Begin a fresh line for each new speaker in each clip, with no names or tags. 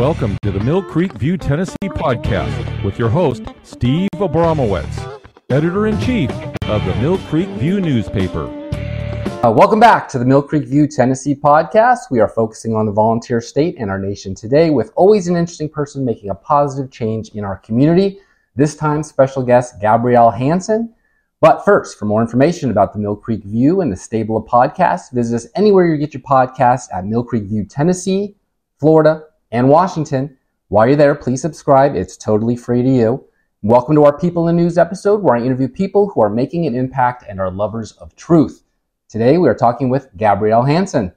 Welcome to the Mill Creek View Tennessee podcast with your host, Steve Abramowitz, editor in chief of the Mill Creek View newspaper.
Uh, welcome back to the Mill Creek View Tennessee podcast. We are focusing on the volunteer state and our nation today with always an interesting person making a positive change in our community. This time, special guest Gabrielle Hanson. But first, for more information about the Mill Creek View and the stable of podcasts, visit us anywhere you get your podcasts at Mill Creek View Tennessee, Florida, and Washington. While you're there, please subscribe. It's totally free to you. Welcome to our People in News episode where I interview people who are making an impact and are lovers of truth. Today we are talking with Gabrielle Hanson.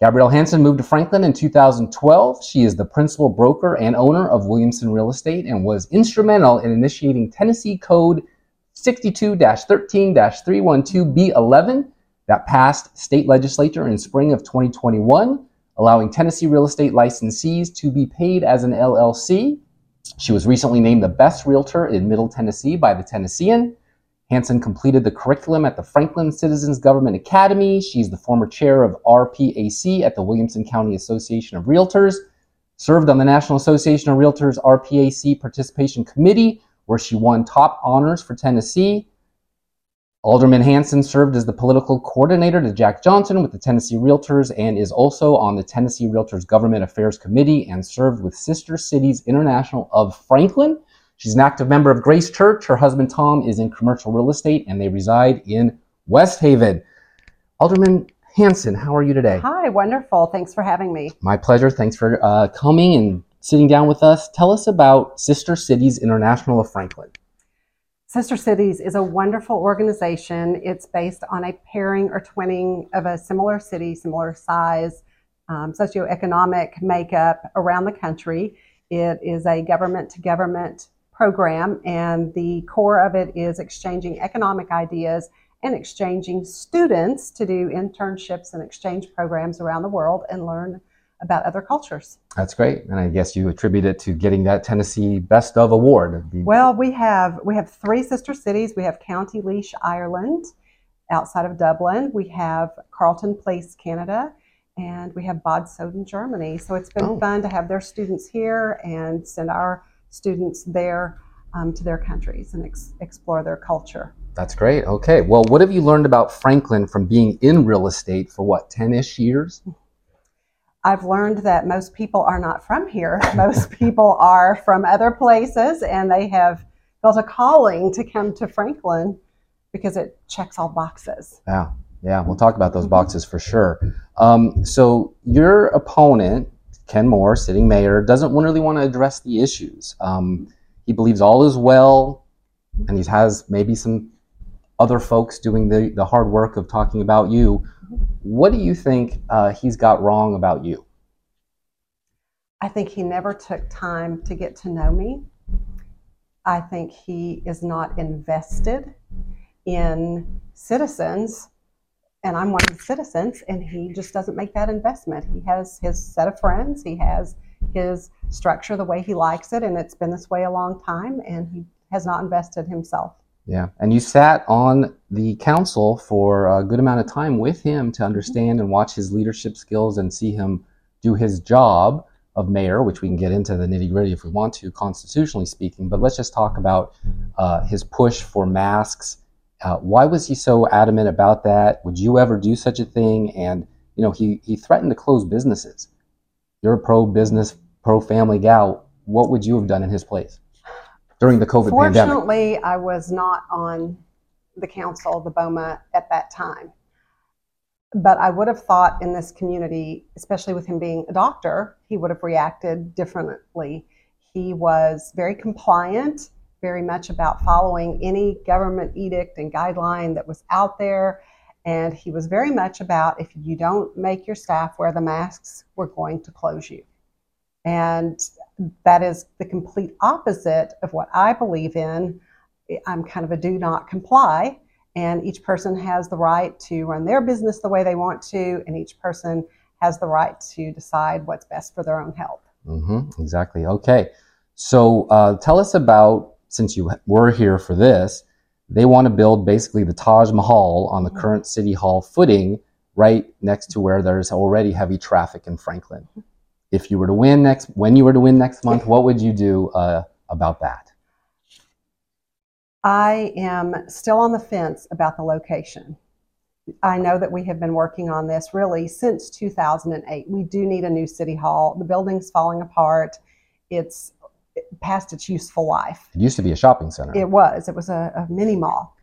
Gabrielle Hanson moved to Franklin in 2012. She is the principal broker and owner of Williamson Real Estate and was instrumental in initiating Tennessee Code 62-13-312B11 that passed state legislature in spring of 2021 allowing Tennessee real estate licensees to be paid as an LLC. She was recently named the best realtor in Middle Tennessee by the Tennessean. Hanson completed the curriculum at the Franklin Citizens Government Academy. She's the former chair of RPAC at the Williamson County Association of Realtors, served on the National Association of Realtors RPAC Participation Committee, where she won top honors for Tennessee. Alderman Hanson served as the political coordinator to Jack Johnson with the Tennessee Realtors and is also on the Tennessee Realtors Government Affairs Committee and served with Sister Cities International of Franklin. She's an active member of Grace Church. Her husband Tom is in commercial real estate and they reside in Westhaven. Alderman Hanson, how are you today?
Hi, wonderful. Thanks for having me.
My pleasure. Thanks for uh, coming and sitting down with us. Tell us about Sister Cities International of Franklin.
Sister Cities is a wonderful organization. It's based on a pairing or twinning of a similar city, similar size, um, socioeconomic makeup around the country. It is a government to government program, and the core of it is exchanging economic ideas and exchanging students to do internships and exchange programs around the world and learn about other cultures.
That's great, and I guess you attribute it to getting that Tennessee Best of Award.
Well, we have we have three sister cities. We have County Laois, Ireland, outside of Dublin. We have Carleton Place, Canada, and we have Bad Soden, Germany. So it's been oh. fun to have their students here and send our students there um, to their countries and ex- explore their culture.
That's great. Okay. Well, what have you learned about Franklin from being in real estate for what, 10 ish years?
I've learned that most people are not from here. Most people are from other places and they have felt a calling to come to Franklin because it checks all boxes.
Yeah, yeah, we'll talk about those mm-hmm. boxes for sure. Um, so, your opponent, Ken Moore, sitting mayor, doesn't really want to address the issues. Um, he believes all is well, and he has maybe some other folks doing the, the hard work of talking about you. What do you think uh, he's got wrong about you?
I think he never took time to get to know me. I think he is not invested in citizens, and I'm one of the citizens, and he just doesn't make that investment. He has his set of friends, he has his structure the way he likes it, and it's been this way a long time, and he has not invested himself.
Yeah, and you sat on the council for a good amount of time with him to understand and watch his leadership skills and see him do his job of mayor, which we can get into the nitty gritty if we want to, constitutionally speaking. But let's just talk about uh, his push for masks. Uh, why was he so adamant about that? Would you ever do such a thing? And you know, he he threatened to close businesses. You're a pro business, pro family gal. What would you have done in his place? During the COVID
Fortunately,
pandemic?
Fortunately, I was not on the council, of the BOMA, at that time. But I would have thought in this community, especially with him being a doctor, he would have reacted differently. He was very compliant, very much about following any government edict and guideline that was out there. And he was very much about if you don't make your staff wear the masks, we're going to close you. And that is the complete opposite of what I believe in. I'm kind of a do not comply, and each person has the right to run their business the way they want to, and each person has the right to decide what's best for their own health.
Mm-hmm, exactly. Okay. So uh, tell us about, since you were here for this, they want to build basically the Taj Mahal on the current City Hall footing right next to where there's already heavy traffic in Franklin. If you were to win next, when you were to win next month, what would you do uh, about that?
I am still on the fence about the location. I know that we have been working on this really since 2008. We do need a new city hall. The building's falling apart. It's past its useful life.
It used to be a shopping center.
It was. It was a, a mini mall.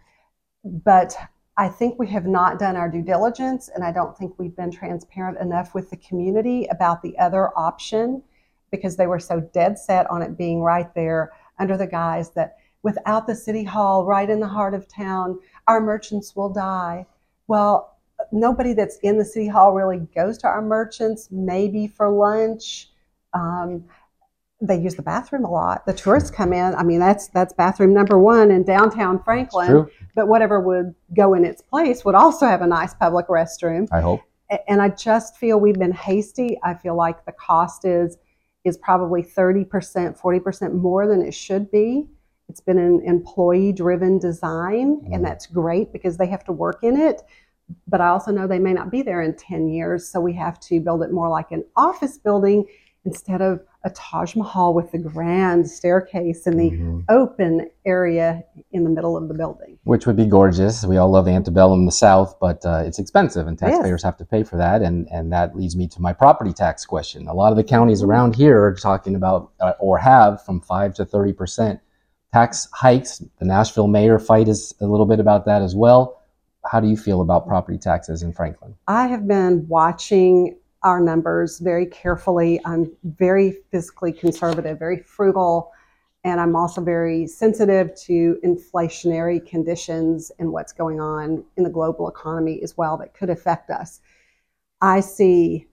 But I think we have not done our due diligence, and I don't think we've been transparent enough with the community about the other option because they were so dead set on it being right there under the guise that without the city hall right in the heart of town, our merchants will die. Well, nobody that's in the city hall really goes to our merchants, maybe for lunch. Um, they use the bathroom a lot. The tourists come in. I mean, that's that's bathroom number one in downtown Franklin.
True.
But whatever would go in its place would also have a nice public restroom.
I hope.
And I just feel we've been hasty. I feel like the cost is is probably 30%, 40% more than it should be. It's been an employee driven design,
Mhm.
and that's great because they have to work in it. But I also know they may not be there in 10 years, so we have to build it more like an office building instead of a Taj Mahal with the grand staircase and the
Mhm.
open area in the middle of the building.
Which would be gorgeous. We all love antebellum in the South, but uh, it's expensive, and
Yes.
taxpayers have to pay for that. And and that leads me to my property tax question. A lot of the counties around here are talking about, uh, or have, from five to thirty percent tax hikes. The Nashville mayor fight is a little bit about that as well. How do you feel about property taxes in Franklin?
I have been watching our numbers very carefully. I'm very fiscally conservative, very frugal, and I'm also very sensitive to inflationary conditions and what's going on in the global economy as well that could affect us. I see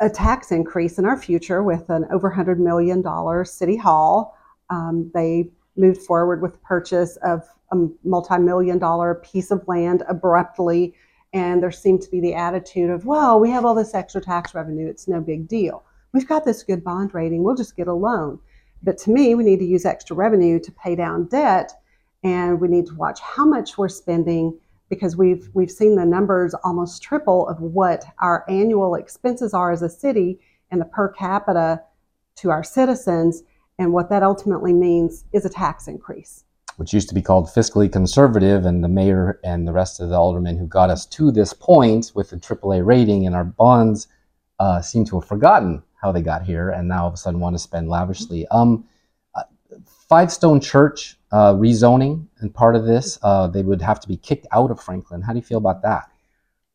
a tax increase in our future with an over $100 million city hall. Um, they moved forward with the purchase of a multi million dollar piece of land abruptly and there seemed to be the attitude of, well, we have all this extra tax revenue, it's no big deal. We've got this good bond rating, we'll just get a loan. But to me, we need to use extra revenue to pay down debt, and we need to watch how much we're spending because we've we've seen the numbers almost triple of what our annual expenses are as a city and the per capita to our citizens, and what that ultimately means is a tax increase.
Which used to be called fiscally conservative, and the mayor and the rest of the aldermen who got us to this point with the AAA rating and our bonds uh, seem to have forgotten how they got here, and now all of a sudden want to spend lavishly. Um, uh, Five Stone Church uh, rezoning and part of this, uh, they would have to be kicked out of Franklin. How do you feel about that?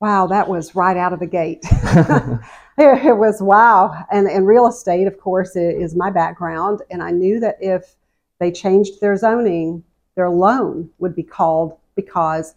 Wow, that was right out of the gate. it was wow. And, and real estate, of course, is my background. And I knew that if they changed their zoning, their loan would be called because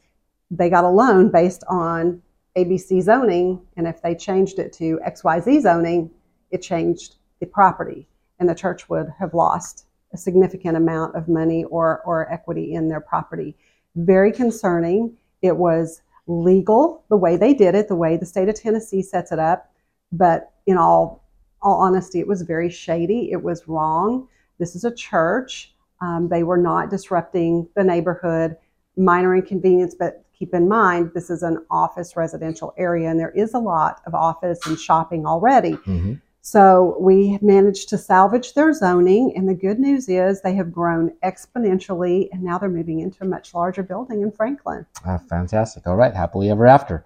they got a loan based on ABC zoning. And if they changed it to XYZ zoning, it changed the property. And the church would have lost a significant amount of money or, or equity in their property. Very concerning. It was legal the way they did it, the way the state of Tennessee sets it up. But in all, all honesty, it was very shady. It was wrong. This is a church. Um, they were not disrupting the neighborhood, minor inconvenience, but keep in mind this is an office residential area and there is a lot of office and shopping already.
Mhm.
So we managed to salvage their zoning, and the good news is they have grown exponentially, and now they're moving into a much larger building in Franklin.
Ah, fantastic. All right, happily ever after.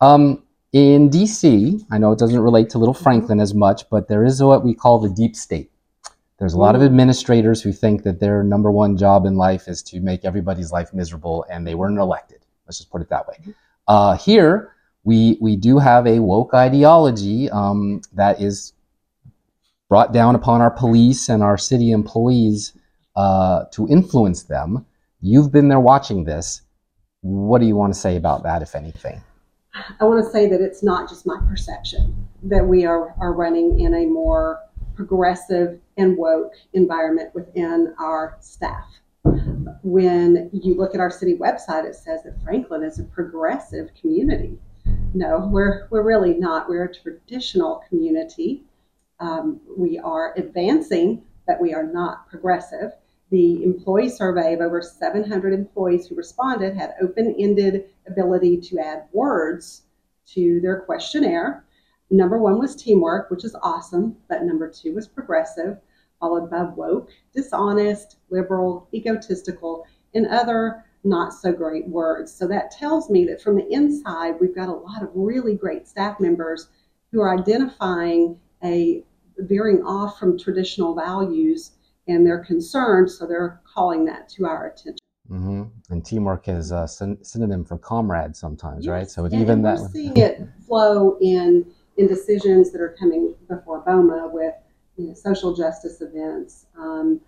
Um, in DC, I know it doesn't relate to Little Franklin as much, but there is what we call the deep state. There's a lot of administrators who think that their number one job in life is to make everybody's life miserable, and they weren't elected. Let's just put it that way. Uh, here, we we do have a woke ideology um, that is brought down upon our police and our city employees uh, to influence them. You've been there watching this. What do you want to say about that, if anything?
I want to say that it's not just my perception that we are, are running in a more progressive and woke environment within our staff. When you look at our city website, it says that Franklin is a progressive community. No, we're, we're really not. We're a traditional community. Um, we are advancing, but we are not progressive. The employee survey of over 700 employees who responded had open ended ability to add words to their questionnaire. Number one was teamwork, which is awesome, but number two was progressive, followed by woke, dishonest, liberal, egotistical, and other not so great words. So that tells me that from the inside, we've got a lot of really great staff members who are identifying a veering off from traditional values and they're concerned, so they're calling that to our attention.
Mm-hmm. And teamwork is a syn- synonym for comrade sometimes,
Yes,
right? So even
and
that.
we're seeing it flow in in decisions that are coming before BOMA with you know, social justice events, um,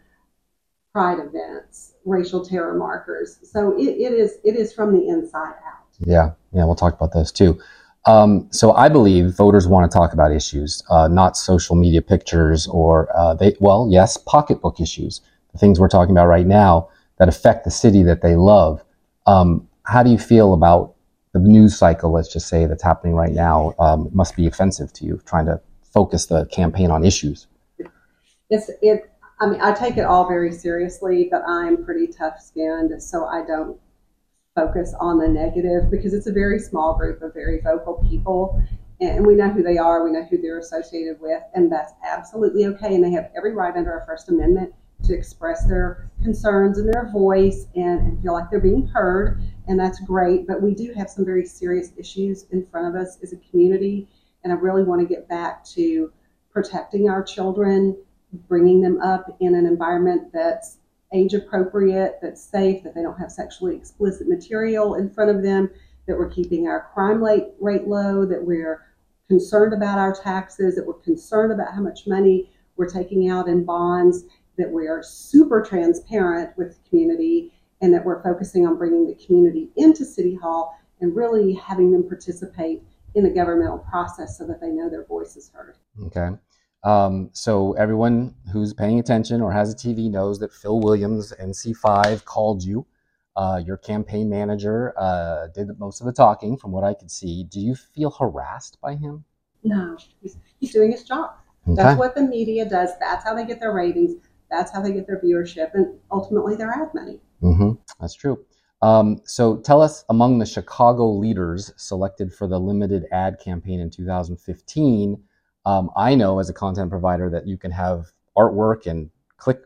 pride events, racial terror markers. So it, it is it is from the inside out.
Yeah, yeah, we'll talk about those too. Um, so I believe voters want to talk about issues, uh, not social media pictures or uh, they. Well, yes, pocketbook issues, the things we're talking about right now that affect the city that they love. Um, how do you feel about the news cycle? Let's just say that's happening right now. Um, must be offensive to you, trying to focus the campaign on issues.
It's it. I mean, I take it all very seriously, but I'm pretty tough-skinned, so I don't focus on the negative because it's a very small group of very vocal people, and we know who they are, we know who they're associated with, and that's absolutely okay. And they have every right under our First Amendment to express their concerns and their voice and, and feel like they're being heard, and that's great. But we do have some very serious issues in front of us as a community, and I really want to get back to protecting our children, bringing them up in an environment that's age appropriate, that's safe, that they don't have sexually explicit material in front of them, that we're keeping our crime rate, rate low, that we're concerned about our taxes, that we're concerned about how much money we're taking out in bonds, that we are super transparent with the community, and that we're focusing on bringing the community into City Hall and really having them participate in the governmental process so that they know their voice is heard.
Okay. Um, so everyone who's paying attention or has a TV knows that Phil Williams, NC5, called you. Uh, your campaign manager uh, did most of the talking, from what I could see. Do you feel harassed by him?
No, he's, he's doing his job.
Okay.
That's what the media does. That's how they get their ratings. That's how they get their viewership and ultimately their ad money.
hmm That's true. Um, so tell us among the Chicago leaders selected for the limited ad campaign in 2015. Um, I know as a content provider that you can have artwork and click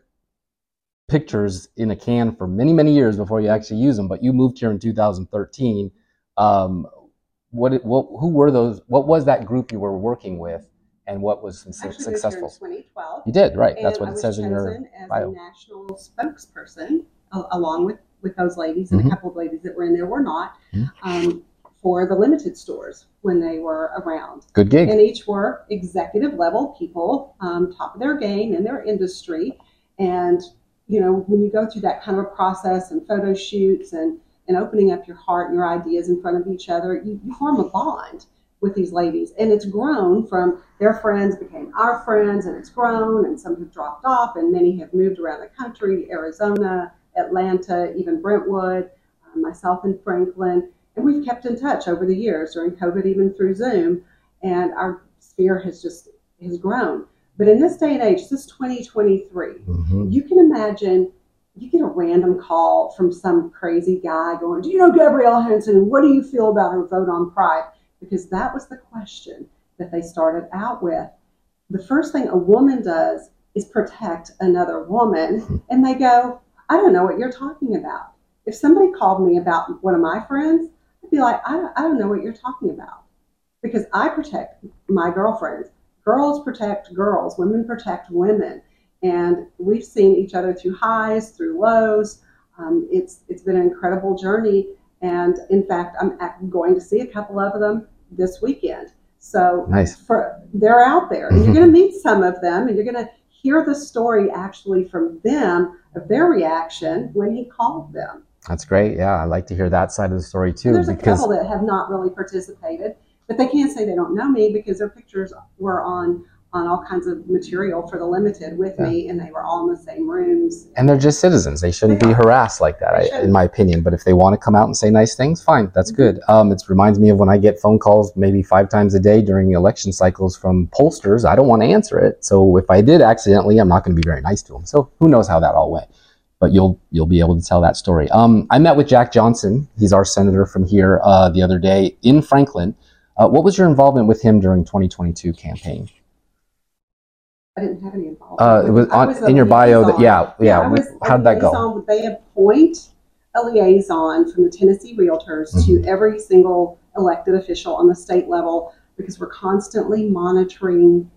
pictures in a can for many, many years before you actually use them. But you moved here in 2013. Um, what, what, who were those? What was that group you were working with, and what was su- successful?
moved here in 2012.
You did right. That's what
I
it says in your
as
bio.
a national spokesperson, a- along with, with those ladies and
Mhm.
a couple of ladies that were in there were not,
Mhm.
um, for the limited stores when they were around.
Good gig.
and each were executive level people, um, top of their game in their industry. And you know, when you go through that kind of a process and photo shoots and and opening up your heart and your ideas in front of each other, you, you form a bond with these ladies. And it's grown from their friends became our friends, and it's grown. And some have dropped off, and many have moved around the country, Arizona, Atlanta, even Brentwood, uh, myself in Franklin. And we've kept in touch over the years during COVID, even through Zoom. And our sphere has just has grown. But in this day and age, this is 2023.
Mhm.
You can imagine you get a random call from some crazy guy going, Do you know Gabrielle Henson? What do you feel about her vote on pride? Because that was the question that they started out with. The first thing a woman does is protect another woman. And they go, I don't know what you're talking about. If somebody called me about one of my friends, I'd be like, I don't, I don't know what you're talking about. Because I protect my girlfriends. Girls protect girls, women protect women and we've seen each other through highs, through lows. Um, it's it's been an incredible journey, and in fact, I'm going to see a couple of them this weekend. So
Nice.
for they're out there, and you're mm-hmm. going to meet some of them, and you're going to hear the story actually from them of their reaction when he called them.
That's great. Yeah, I like to hear that side of the story too.
And there's a couple that have not really participated, but they can't say they don't know me because their pictures were on on all kinds of material for the limited with me, and they were all in the same rooms.
and they're just citizens. They shouldn't
They
be
are.
harassed like that, I, in my opinion. But if they want to come out and say nice things, fine, that's
Mhm.
good. Um, it reminds me of when I get phone calls maybe five times a day during election cycles from pollsters. I don't want to answer it, so if I did accidentally, I'm not going to be very nice to them. So who knows how that all went? But you'll you'll be able to tell that story. Um, I met with Jack Johnson. He's our senator from here uh, the other day in Franklin. Uh, what was your involvement with him during 2022 campaign?
I didn't have any involvement.
Uh, it was on,
was
in your bio. That
liaison.
yeah, yeah.
Was
how did that go?
liaison. They appoint a liaison from the Tennessee Realtors
Mm-hmm.
to every single elected official on the state level because we're constantly monitoring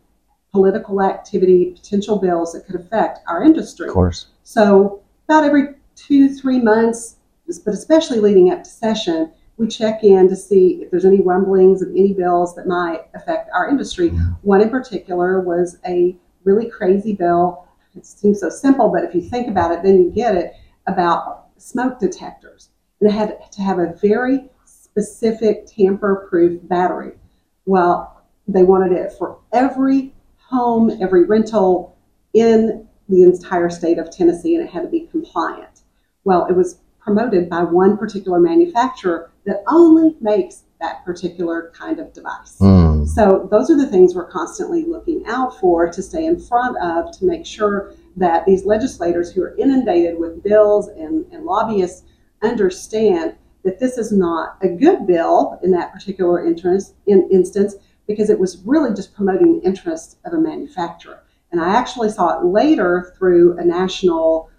political activity, potential bills that could affect our industry.
Of course.
So about every two, three months, but especially leading up to session, we check in to see if there's any rumblings of any bills that might affect our industry.
Mhm.
One in particular was a really crazy bill. It seems so simple, but if you think about it, then you get it about smoke detectors. And it had to have a very specific tamper proof battery. Well, they wanted it for every home, every rental in the entire state of Tennessee, and it had to be compliant. Well, it was promoted by one particular manufacturer that only makes that particular kind of device.
Mm.
So those are the things we're constantly looking out for to stay in front of to make sure that these legislators who are inundated with bills and, and lobbyists understand that this is not a good bill in that particular interest, in, instance because it was really just promoting the interests of a manufacturer. And I actually saw it later through a national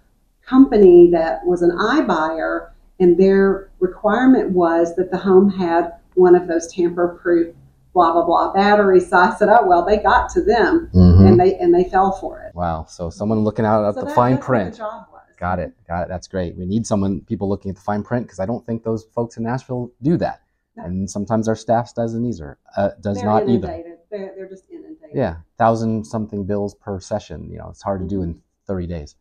company that was an iBuyer, and their requirement was that the home had one of those tamper-proof blah blah blah batteries. So I said, "Oh well, they got to them,
Mhm.
and they and they fell for it."
Wow. So someone looking out at
So
the
that-
fine print.
The.
Got it. Got it. That's great. We need someone, people looking at the fine print, because I don't think those folks in Nashville do that.
No.
And sometimes our staff doesn't either. Uh, does
They're
not either.
They're, they're just inundated.
Yeah, thousand something bills per session. You know, it's hard to do
Mm-hmm.
in 30 days.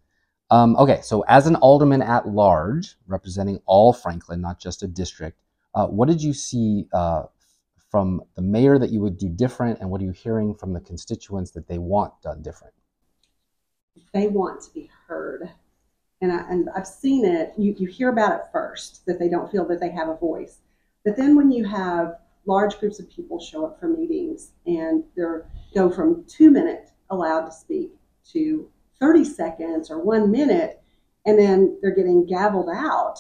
Um, okay, so as an alderman at large, representing all Franklin, not just a district, uh, what did you see uh, from the mayor that you would do different, and what are you hearing from the constituents that they want done different?
they want to be heard. And, I, and I've seen it, you, you hear about it first, that they don't feel that they have a voice. But then when you have large groups of people show up for meetings and they're go from two minutes allowed to speak to 30 seconds or one minute, and then they're getting gavelled out,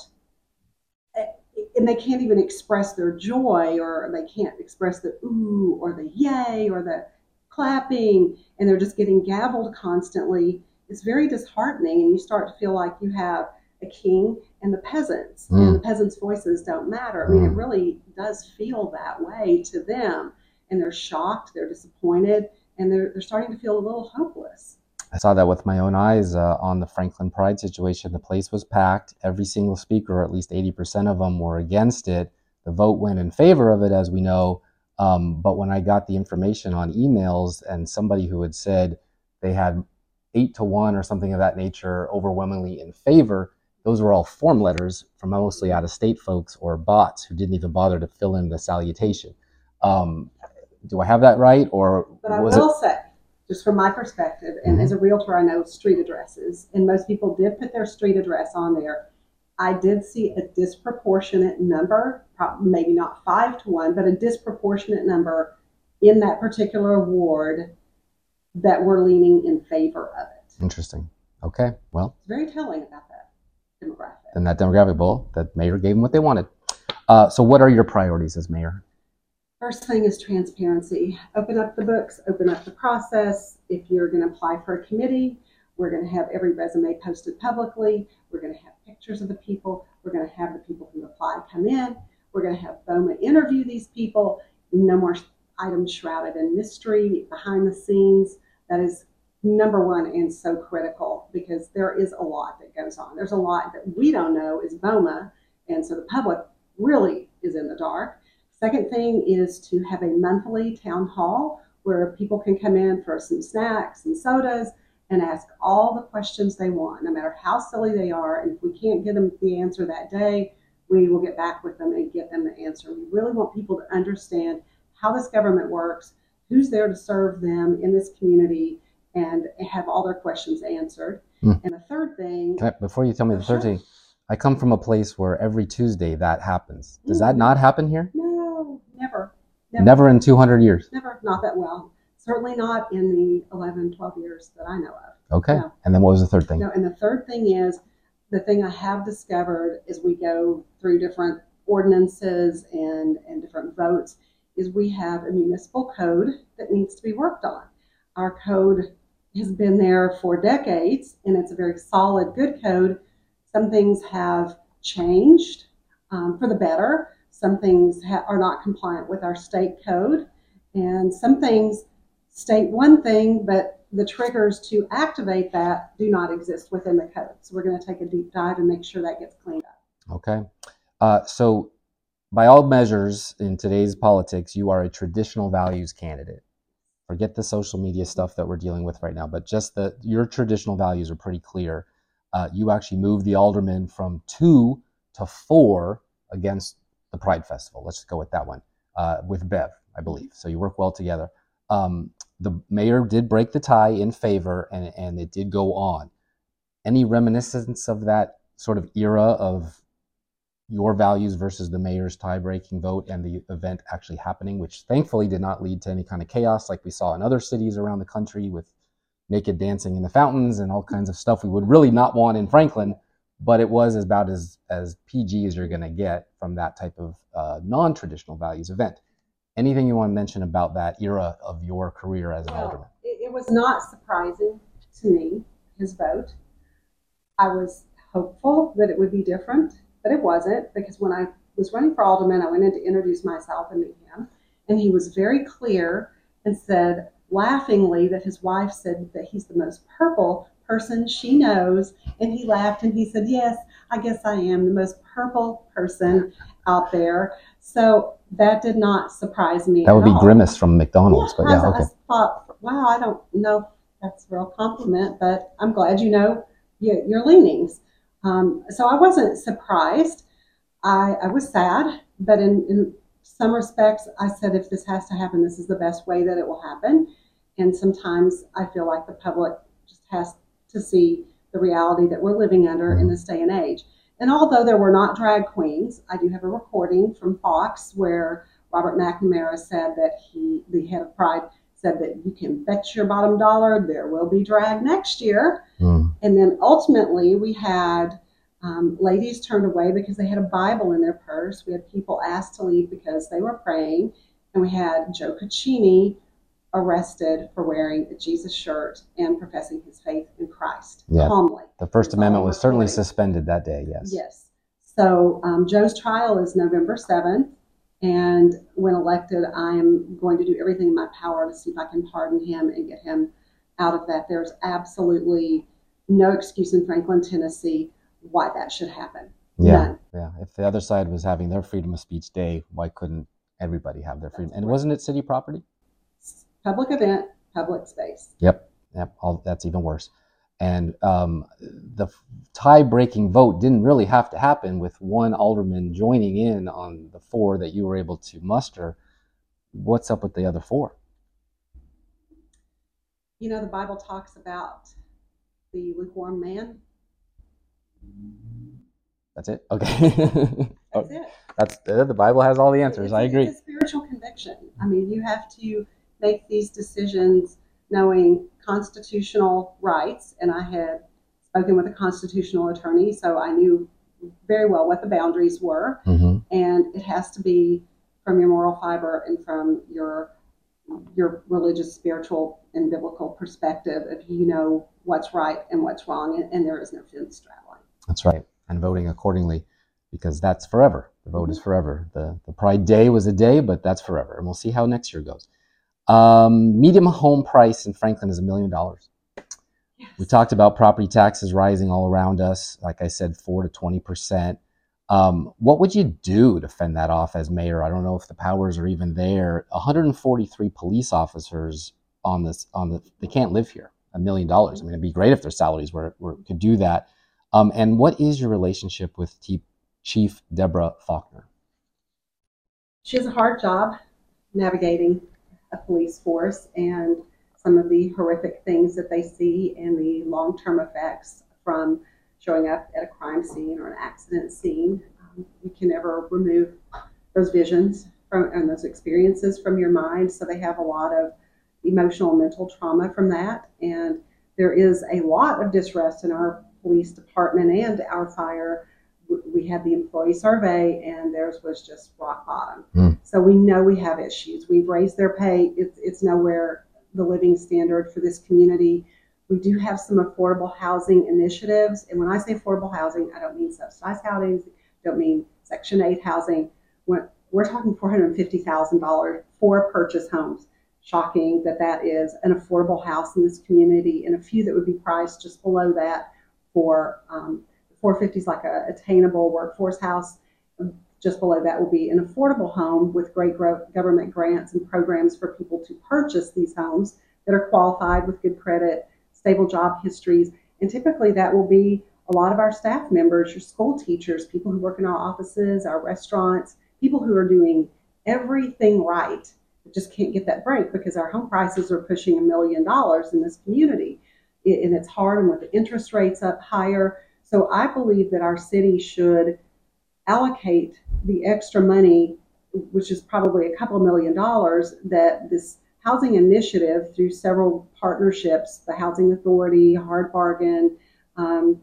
and they can't even express their joy or they can't express the ooh or the yay or the clapping and they're just getting gavelled constantly it's very disheartening and you start to feel like you have a king and the peasants
Mm.
and the peasants voices don't matter i mean it
Mm.
really does feel that way to them and they're shocked they're disappointed and they're, they're starting to feel a little hopeless
I saw that with my own eyes uh, on the Franklin Pride situation. The place was packed. Every single speaker, or at least 80% of them, were against it. The vote went in favor of it, as we know. Um, but when I got the information on emails and somebody who had said they had eight to one or something of that nature overwhelmingly in favor, those were all form letters from mostly out of state folks or bots who didn't even bother to fill in the salutation. Um, do I have that right? Or
But I
was it?
will say, just from my perspective, and
Mhm.
as a realtor, I know street addresses, and most people did put their street address on there. I did see a disproportionate number, maybe not five to one, but a disproportionate number in that particular ward that were leaning in favor of it.
Interesting. Okay. Well,
It's very telling about that demographic.
than that demographic poll that mayor gave them what they wanted. Uh, so, what are your priorities as mayor?
First thing is transparency. Open up the books, open up the process. If you're going to apply for a committee, we're going to have every resume posted publicly. We're going to have pictures of the people. We're going to have the people who apply come in. We're going to have BOMA interview these people. No more items shrouded in mystery behind the scenes. That is number one and so critical because there is a lot that goes on. There's a lot that we don't know is BOMA, and so the public really is in the dark. Second thing is to have a monthly town hall where people can come in for some snacks and sodas and ask all the questions they want, no matter how silly they are. And if we can't get them the answer that day, we will get back with them and get them the answer. We really want people to understand how this government works, who's there to serve them in this community, and have all their questions answered.
Hmm.
And the third thing.
I, before you tell me the third
Sure.
thing, I come from a place where every Tuesday that happens. Does that
Mhm.
not happen here?
no, never,
Never in 200 years.
never, not that well. Certainly not in the 11, 12 years that I know of.
Okay.
No.
And then what was the third thing?
No, and the third thing is the thing I have discovered as we go through different ordinances and, and different votes is we have a municipal code that needs to be worked on. Our code has been there for decades and it's a very solid, good code. Some things have changed um, for the better. Some things ha- are not compliant with our state code. And some things state one thing, but the triggers to activate that do not exist within the code. So we're going to take a deep dive and make sure that gets cleaned up.
Okay. Uh, so, by all measures in today's politics, you are a traditional values candidate. Forget the social media stuff that we're dealing with right now, but just that your traditional values are pretty clear. Uh, you actually moved the aldermen from two to four against the Pride Festival. Let's just go with that one uh, with Bev, I believe. So you work well together. Um, the mayor did break the tie in favor, and, and it did go on. Any reminiscence of that sort of era of your values versus the mayor's tie-breaking vote and the event actually happening, which thankfully did not lead to any kind of chaos like we saw in other cities around the country with naked dancing in the fountains and all kinds of stuff we would really not want in Franklin. But it was about as as PG as you're going to get from that type of uh, non-traditional values event. Anything you want to mention about that era of your career as an
Well,
alderman?
it, it was not surprising to me, his vote. I was hopeful that it would be different, but it wasn't because when I was running for alderman, I went in to introduce myself and meet him, and he was very clear and said laughingly that his wife said that he's the most purple person she knows, and he laughed and he said, "Yes, I guess I am the most purple person out there." So that did not surprise me.
That would be
all.
Grimace from McDonald's, but yeah,
I
okay.
thought, wow, I don't know if that's a real compliment, but I'm glad you know your, your leanings. Um, so I wasn't surprised. I, I was sad, but in, in some respects, I said, if this has to happen, this is the best way that it will happen. And sometimes I feel like the public just has to see the reality that we're living under in this day and age. And although there were not drag queens, I do have a recording from Fox where Robert McNamara said that he, the head of Pride, said that you can bet your bottom dollar there will be drag next year.
Mm.
And then ultimately, we had um, ladies turned away because they had a Bible in their purse. We had people asked to leave because they were praying. And we had Joe Caccini arrested for wearing a Jesus shirt and professing his faith in Christ
Yeah.
calmly.
The First Amendment was certainly suspended that day. Yes.
Yes. So um, Joe's trial is November 7th. And when elected, I am going to do everything in my power to see if I can pardon him and get him out of that. There's absolutely no excuse in Franklin, Tennessee, why that should happen.
Yeah.
None.
Yeah. If the other side was having their freedom of speech day, why couldn't everybody have their freedom?
That's
And
right.
wasn't it city property?
Public event, public space.
Yep. Yep. All, that's even worse. And um, the tie breaking vote didn't really have to happen with one alderman joining in on the four that you were able to muster. What's up with the other four?
You know, the Bible talks about the lukewarm man.
That's it? Okay. Oh,
That's it.
that's uh, the Bible has all the answers.
It's
I agree.
It's a spiritual conviction. I mean, you have to make these decisions knowing constitutional rights, and I had spoken with a constitutional attorney, so I knew very well what the boundaries were,
hmm
and it has to be from your moral fiber and from your your religious, spiritual, and biblical perspective if you know what's right and what's wrong, and, and there is no fence straddling.
That's right. And voting accordingly because that's forever. The vote is forever. The, the Pride Day was a day, but that's forever. And we'll see how next year goes. Um, medium home price in Franklin is a million dollars. We talked about property taxes rising all around us. Like I said, 4 to 20%. Um, what would you do to fend that off as mayor? I don't know if the powers are even there. 143 police officers on this, on the, they can't live here. A million dollars. I mean, it'd be great if their salaries were, were could do that. Um, and what is your relationship with T- Chief Deborah Faulkner?
she has a hard job navigating a police force and some of the horrific things that they see and the long term effects from showing up at a crime scene or an accident scene. Um, you can never remove those visions from and those experiences from your mind. So they have a lot of emotional and mental trauma from that. And there is a lot of distrust in our police department and our fire we had the employee survey, and theirs was just rock bottom.
Mm.
So we know we have issues. We've raised their pay. It's, it's nowhere the living standard for this community. We do have some affordable housing initiatives, and when I say affordable housing, I don't mean subsidized housing, don't mean Section 8 housing. When, we're talking $450,000 for purchase homes. Shocking that that is an affordable house in this community, and a few that would be priced just below that for um, 450 is like a attainable workforce house. Just below that will be an affordable home with great government grants and programs for people to purchase these homes that are qualified with good credit, stable job histories, and typically that will be a lot of our staff members, your school teachers, people who work in our offices, our restaurants, people who are doing everything right, but just can't get that break because our home prices are pushing a million dollars in this community. It- and it's hard, and with the interest rates up higher. So I believe that our city should allocate the extra money, which is probably a couple million dollars, that this housing initiative through several partnerships, the Housing Authority, Hard Bargain, um,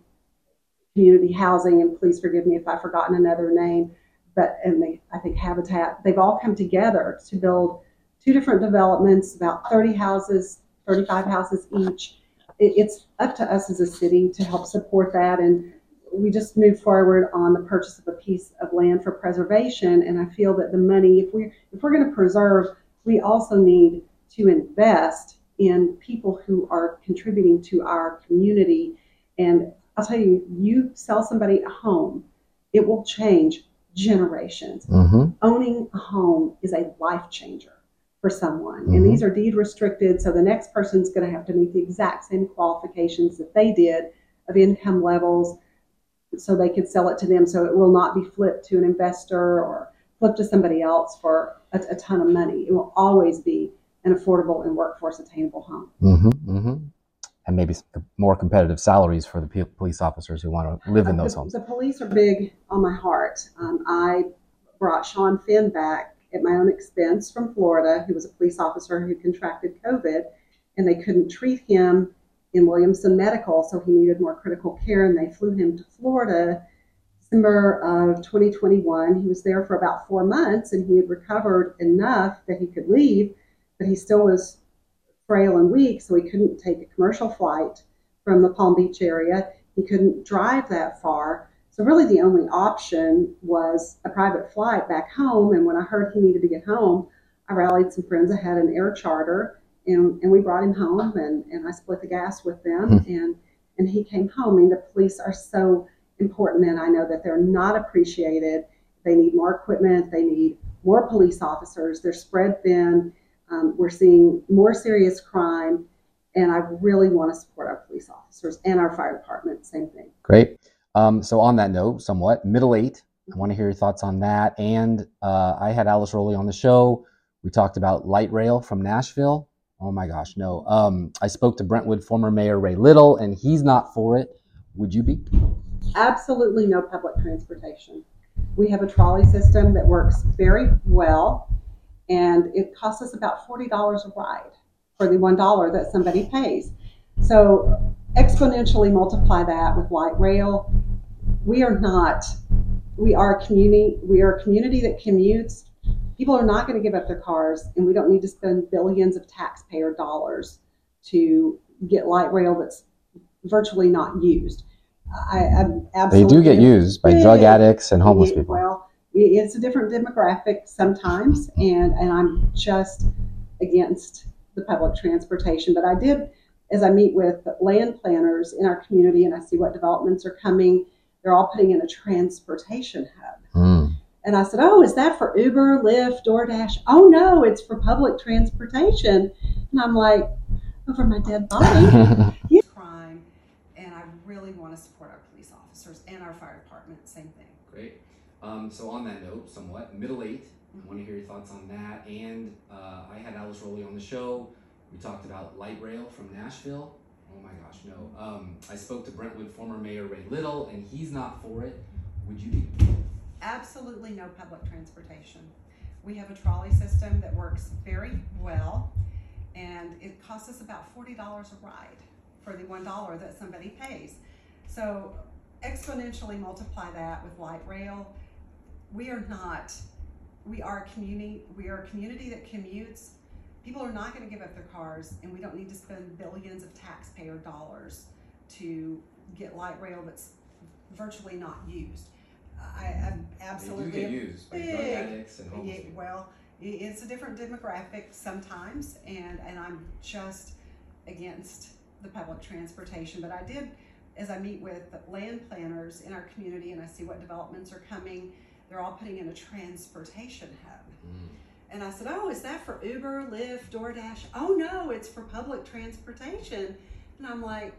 Community Housing, and please forgive me if I've forgotten another name, but and they, I think Habitat, they've all come together to build two different developments, about 30 houses, 35 houses each. It, it's up to us as a city to help support that, and we just moved forward on the purchase of a piece of land for preservation. And I feel that the money, if we if we're going to preserve, we also need to invest in people who are contributing to our community. And I'll tell you, you sell somebody a home, it will change generations.
Mm-hmm.
Owning a home is a life changer for someone.
Mhm.
And these are deed restricted, so the next person's going to have to meet the exact same qualifications that they did of income levels so they could sell it to them so it will not be flipped to an investor or flipped to somebody else for a, a ton of money. It will always be an affordable and workforce attainable home.
Mm-hmm. Mm-hmm. And maybe more competitive salaries for the police officers who want to live in those
the,
homes.
The police are big on my heart. Um, I brought Sean Finn back at my own expense from Florida, who was a police officer who contracted COVID, and they couldn't treat him in Williamson Medical, so he needed more critical care, and they flew him to Florida. December of 2021. He was there for about four months, and he had recovered enough that he could leave, but he still was frail and weak, so he couldn't take a commercial flight from the Palm Beach area. He couldn't drive that far. So, really, the only option was a private flight back home. And when I heard he needed to get home, I rallied some friends. I had an air charter, and, and we brought him home, and, and I split the gas with them. and, and he came home. I mean, the police are so important, and I know that they're not appreciated. They need more equipment, they need more police officers. They're spread thin. Um, we're seeing more serious crime, and I really want to support our police officers and our fire department. Same thing.
Great. Um, so on that note, somewhat middle eight. I want to hear your thoughts on that. And uh, I had Alice Rolli on the show. We talked about light rail from Nashville. Oh my gosh, no. Um, I spoke to Brentwood former Mayor Rhea Little, and he's not for it. Would you be?
Absolutely no public transportation. We have a trolley system that works very well, and it costs us about $40 a ride for the $1 that somebody pays. So exponentially multiply that with light rail. We are not, we are a community, we are a community that commutes. People are not going to give up their cars, and we don't need to spend billions of taxpayer dollars to get light rail that's virtually not used. I, I'm
They do get used by drug addicts and homeless people.
Well, it's a different demographic sometimes, and, and I'm just against the public transportation. But I did, as I meet with land planners in our community and I see what developments are coming, they're all putting in a transportation hub.
Mm.
And I said, Oh, is that for Uber, Lyft, DoorDash? Oh, no, it's for public transportation. And I'm like, Over my dead body. crime, and I really want to support our police officers and our fire department. Same thing.
Great. Um, so on that note, somewhat middle eight. I want to hear your thoughts on that. And uh, I had Alice Rolli on the show. We talked about light rail from Nashville. Oh my gosh, no. Um, I spoke to Brentwood former Mayor Rhea Little, and he's not for it. Would you be?
Absolutely no public transportation. We have a trolley system that works very well, and it costs us about $40 a ride for the $1 that somebody pays. So exponentially multiply that with light rail. We are not. We are a community. We are a community that commutes. People are not going to give up their cars, and we don't need to spend billions of taxpayer dollars to get light rail that's virtually not used. I am absolutely
They do get used by addicts and homeless
yeah, well, it's a different demographic sometimes, and, and I'm just against the public transportation. But I did, as I meet with land planners in our community and I see what developments are coming, they're all putting in a transportation hub.
Mm.
And I said, Oh, is that for Uber, Lyft, DoorDash? Oh, no, it's for public transportation. And I'm like,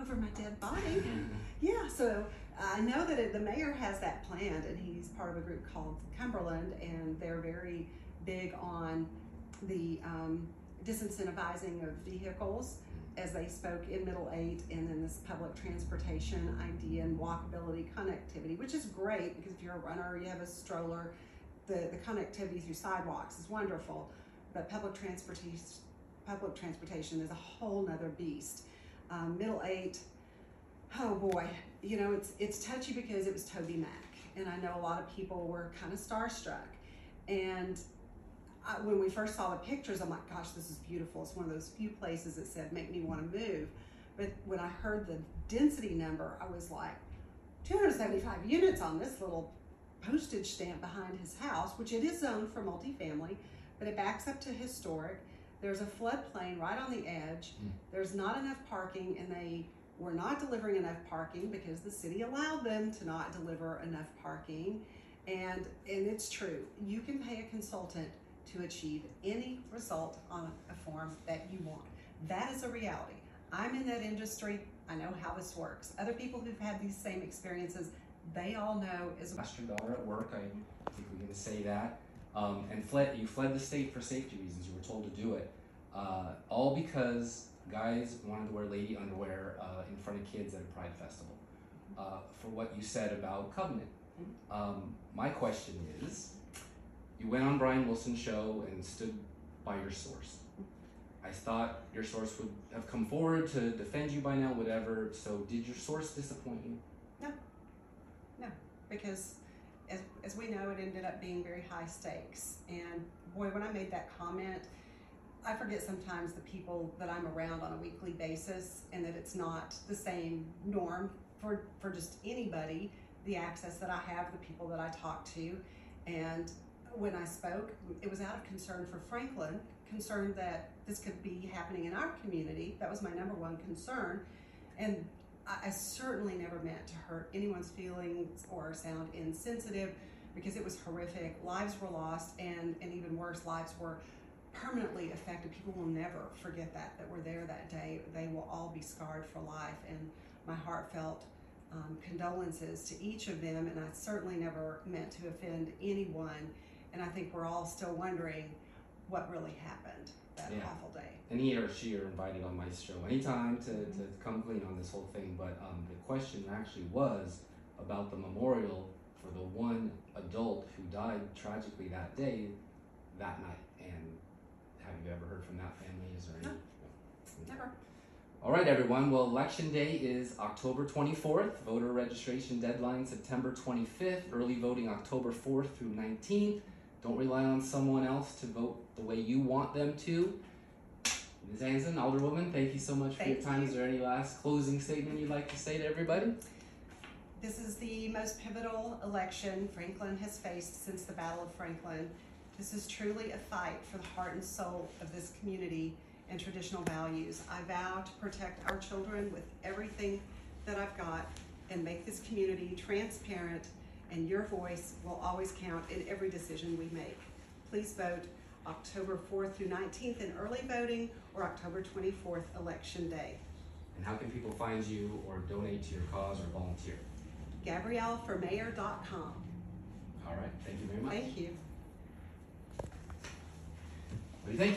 Over my dead body? Yeah, so I know that it, the mayor has that planned, and he's part of a group called Cumberland, and they're very big on the um, disincentivizing of vehicles as they spoke in Middle Eight, and then this public transportation idea and walkability connectivity, which is great because if you're a runner, you have a stroller, the, the connectivity through sidewalks is wonderful, but public transportation public transportation is a whole nother beast. Um, Middle Eight, oh boy, you know it's it's touchy because it was Toby Mac, and I know a lot of people were kind of starstruck, and I, when we first saw the pictures, I'm like, gosh, this is beautiful. It's one of those few places that said make me want to move. But when I heard the density number, I was like, 275 units on this little postage stamp behind his house, which it is zoned for multifamily, but it backs up to historic. There's a floodplain right on the edge.
Mm.
There's not enough parking, and they were not delivering enough parking because the city allowed them to not deliver enough parking. And and it's true. You can pay a consultant to achieve any result on a form that you want. That is a reality. I'm in that industry. I know how this works. Other people who've had these same experiences, they all know is
a your daughter at work. I think we're going to say that. Um, and fled. You fled the state for safety reasons. You were told to do it, uh, all because guys wanted to wear lady underwear uh, in front of kids at a pride festival. Uh, for what you said about covenant. Um, my question is, you went on Brian Wilson's show and stood by your source. I thought your source would have come forward to defend you by now, whatever. So, did your source disappoint you?
Because as, as we know, it ended up being very high stakes. And boy, when I made that comment, I forget sometimes the people that I'm around on a weekly basis and that it's not the same norm for, for just anybody, the access that I have, the people that I talk to. And when I spoke, it was out of concern for Franklin, concerned that this could be happening in our community. That was my number one concern. And I, certainly never meant to hurt anyone's feelings or sound insensitive because it was horrific. Lives were lost, and, and even worse, lives were permanently affected. People will never forget that, that were there that day. They will all be scarred for life. And my heartfelt um, condolences to each of them, and I certainly never meant to offend anyone. And I think we're all still wondering what really happened that
Yeah.
awful day.
and he or she are invited on my show anytime to, to come clean on this whole thing. But um, the question actually was about the memorial for the one adult who died tragically that day, that night. And have you ever heard from that family? Is there any?
Never.
All right, everyone. Well, election day is October 24th. Voter registration deadline September 25th. Early voting October 4th through 19th. Don't rely on someone else to vote the way you want them to. Ms. Hanson, Alderwoman, thank you so much for your time.
you.
Is there any last closing statement you'd like to say to everybody?
This is the most pivotal election Franklin has faced since the Battle of Franklin. This is truly a fight for the heart and soul of this community and traditional values. I vow to protect our children with everything that I've got and make this community transparent, and your voice will always count in every decision we make. Please vote October 4th through 19th in early voting or October 24th, Election Day.
And how can people find you or donate to your cause or volunteer?
GabrielleForMayor.com.
All right, thank you very much.
Thank you.
What do you think?